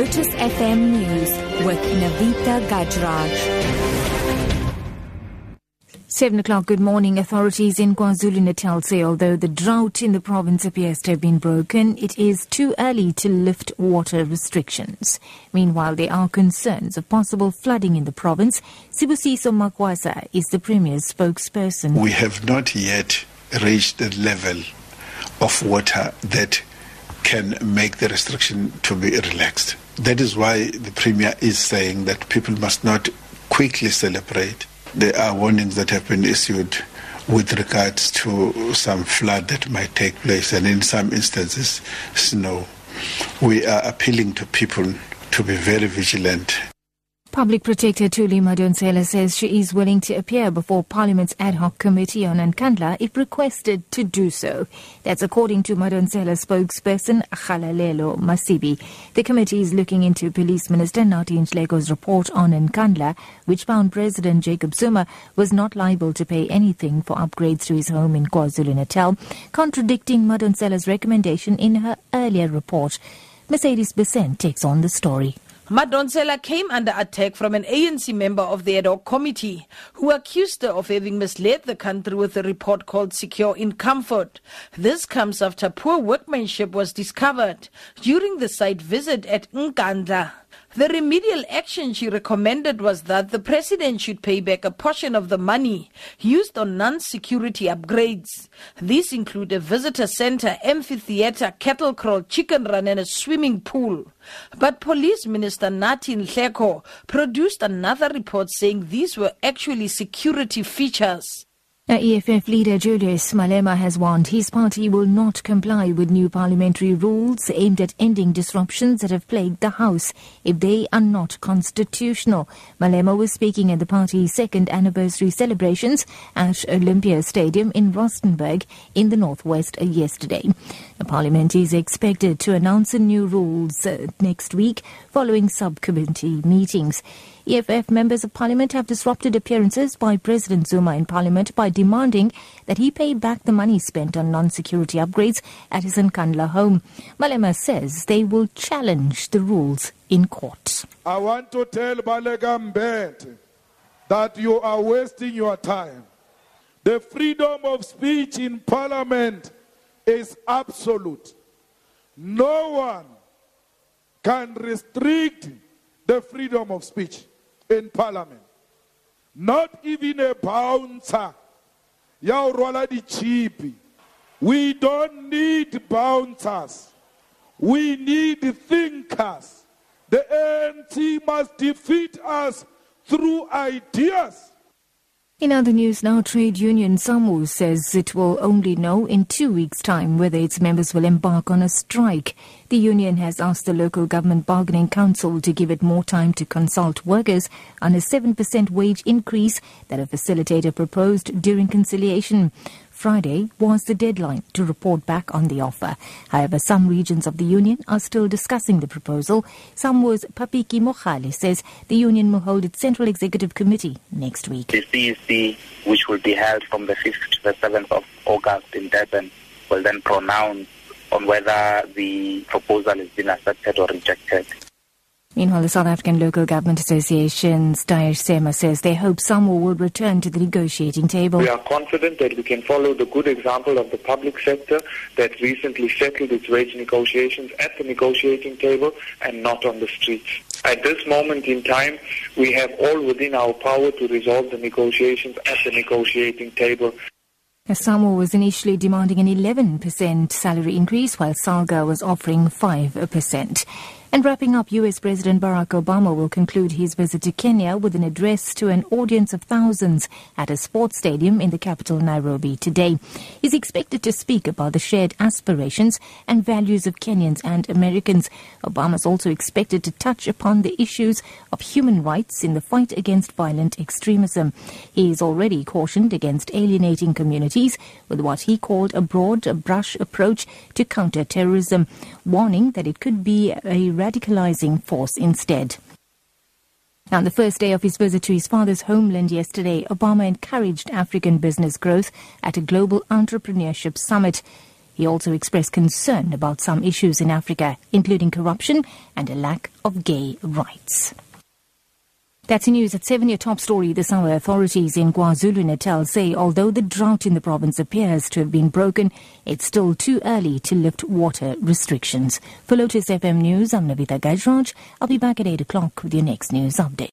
Lotus FM News with Navita Gajraj. Seven o'clock, good morning. Authorities in KwaZulu Natal say although the drought in the province appears to have been broken, it is too early to lift water restrictions. Meanwhile, there are concerns of possible flooding in the province. Sibusiso Makwasa is the Premier's spokesperson. We have not yet reached the level of water that can make the restriction to be relaxed. That is why the Premier is saying that people must not quickly celebrate. There are warnings that have been issued with regards to some flood that might take place, and in some instances, snow. We are appealing to people to be very vigilant Public Protector Thuli Madonsela says she is willing to appear before Parliament's ad hoc committee on Nkandla if requested to do so. That's according to Madonsela's spokesperson Kgalalelo Masibi. The committee is looking into Police Minister Nathi Nhleko's report on Nkandla, which found President Jacob Zuma was not liable to pay anything for upgrades to his home in KwaZulu-Natal, contradicting Madonsela's recommendation in her earlier report. Mercedes Besant takes on the story. Madonsela came under attack from an ANC member of the ad hoc committee who accused her of having misled the country with a report called Secure in Comfort. This comes after poor workmanship was discovered during the site visit at Nkandla. The remedial action she recommended was that the president should pay back a portion of the money used on non-security upgrades. These include a visitor center, amphitheater, cattle kraal, chicken run and a swimming pool. But Police Minister Nathi Nhleko produced another report saying these were actually security features. EFF leader Julius Malema has warned his party will not comply with new parliamentary rules aimed at ending disruptions that have plagued the House if they are not constitutional. Malema was speaking at the party's second anniversary celebrations at Olympia Stadium in Rustenburg in the northwest yesterday. The parliament is expected to announce new rules uh, next week following subcommittee meetings. EFF members of parliament have disrupted appearances by President Zuma in parliament by demanding that he pay back the money spent on non-security upgrades at his Nkandla home. Malema says they will challenge the rules in court. I want to tell Baleka Mbete that you are wasting your time. The freedom of speech in parliament is absolute. No one can restrict the freedom of speech in parliament. Not even a bouncer. We don't need bouncers. We need thinkers. The ANC must defeat us through ideas. In other news now, trade union SAMWU says it will only know in two weeks' time whether its members will embark on a strike. The union has asked the local government bargaining council to give it more time to consult workers on a 7% wage increase that a facilitator proposed during conciliation. Friday was the deadline to report back on the offer. However, some regions of the union are still discussing the proposal. SAMWU's Papikie Mohale says the union will hold its Central Executive Committee next week. The CEC, which will be held from the 5th to the 7th of August in Durban, will then pronounce on whether the proposal has been accepted or rejected. Meanwhile, the South African Local Government Association's Daesh Sema says they hope SAMWU will return to the negotiating table. We are confident that we can follow the good example of the public sector that recently settled its wage negotiations at the negotiating table and not on the streets. At this moment in time, we have all within our power to resolve the negotiations at the negotiating table. SAMWU was initially demanding an 11% salary increase, while SALGA was offering 5%. And wrapping up, US President Barack Obama will conclude his visit to Kenya with an address to an audience of thousands at a sports stadium in the capital, Nairobi, today. He's expected to speak about the shared aspirations and values of Kenyans and Americans. Obama is also expected to touch upon the issues of human rights in the fight against violent extremism. He has already cautioned against alienating communities with what he called a broad brush approach to counter terrorism, warning that it could be a radicalizing force instead. On the first day of his visit to his father's homeland yesterday, Obama encouraged African business growth at a global entrepreneurship summit. He also expressed concern about some issues in Africa, including corruption and a lack of gay rights. That's news at 7 your top story this hour. Authorities in KwaZulu-Natal say although the drought in the province appears to have been broken, it's still too early to lift water restrictions. For Lotus FM News, I'm Navita Gajraj. I'll be back at 8 o'clock with your next news update.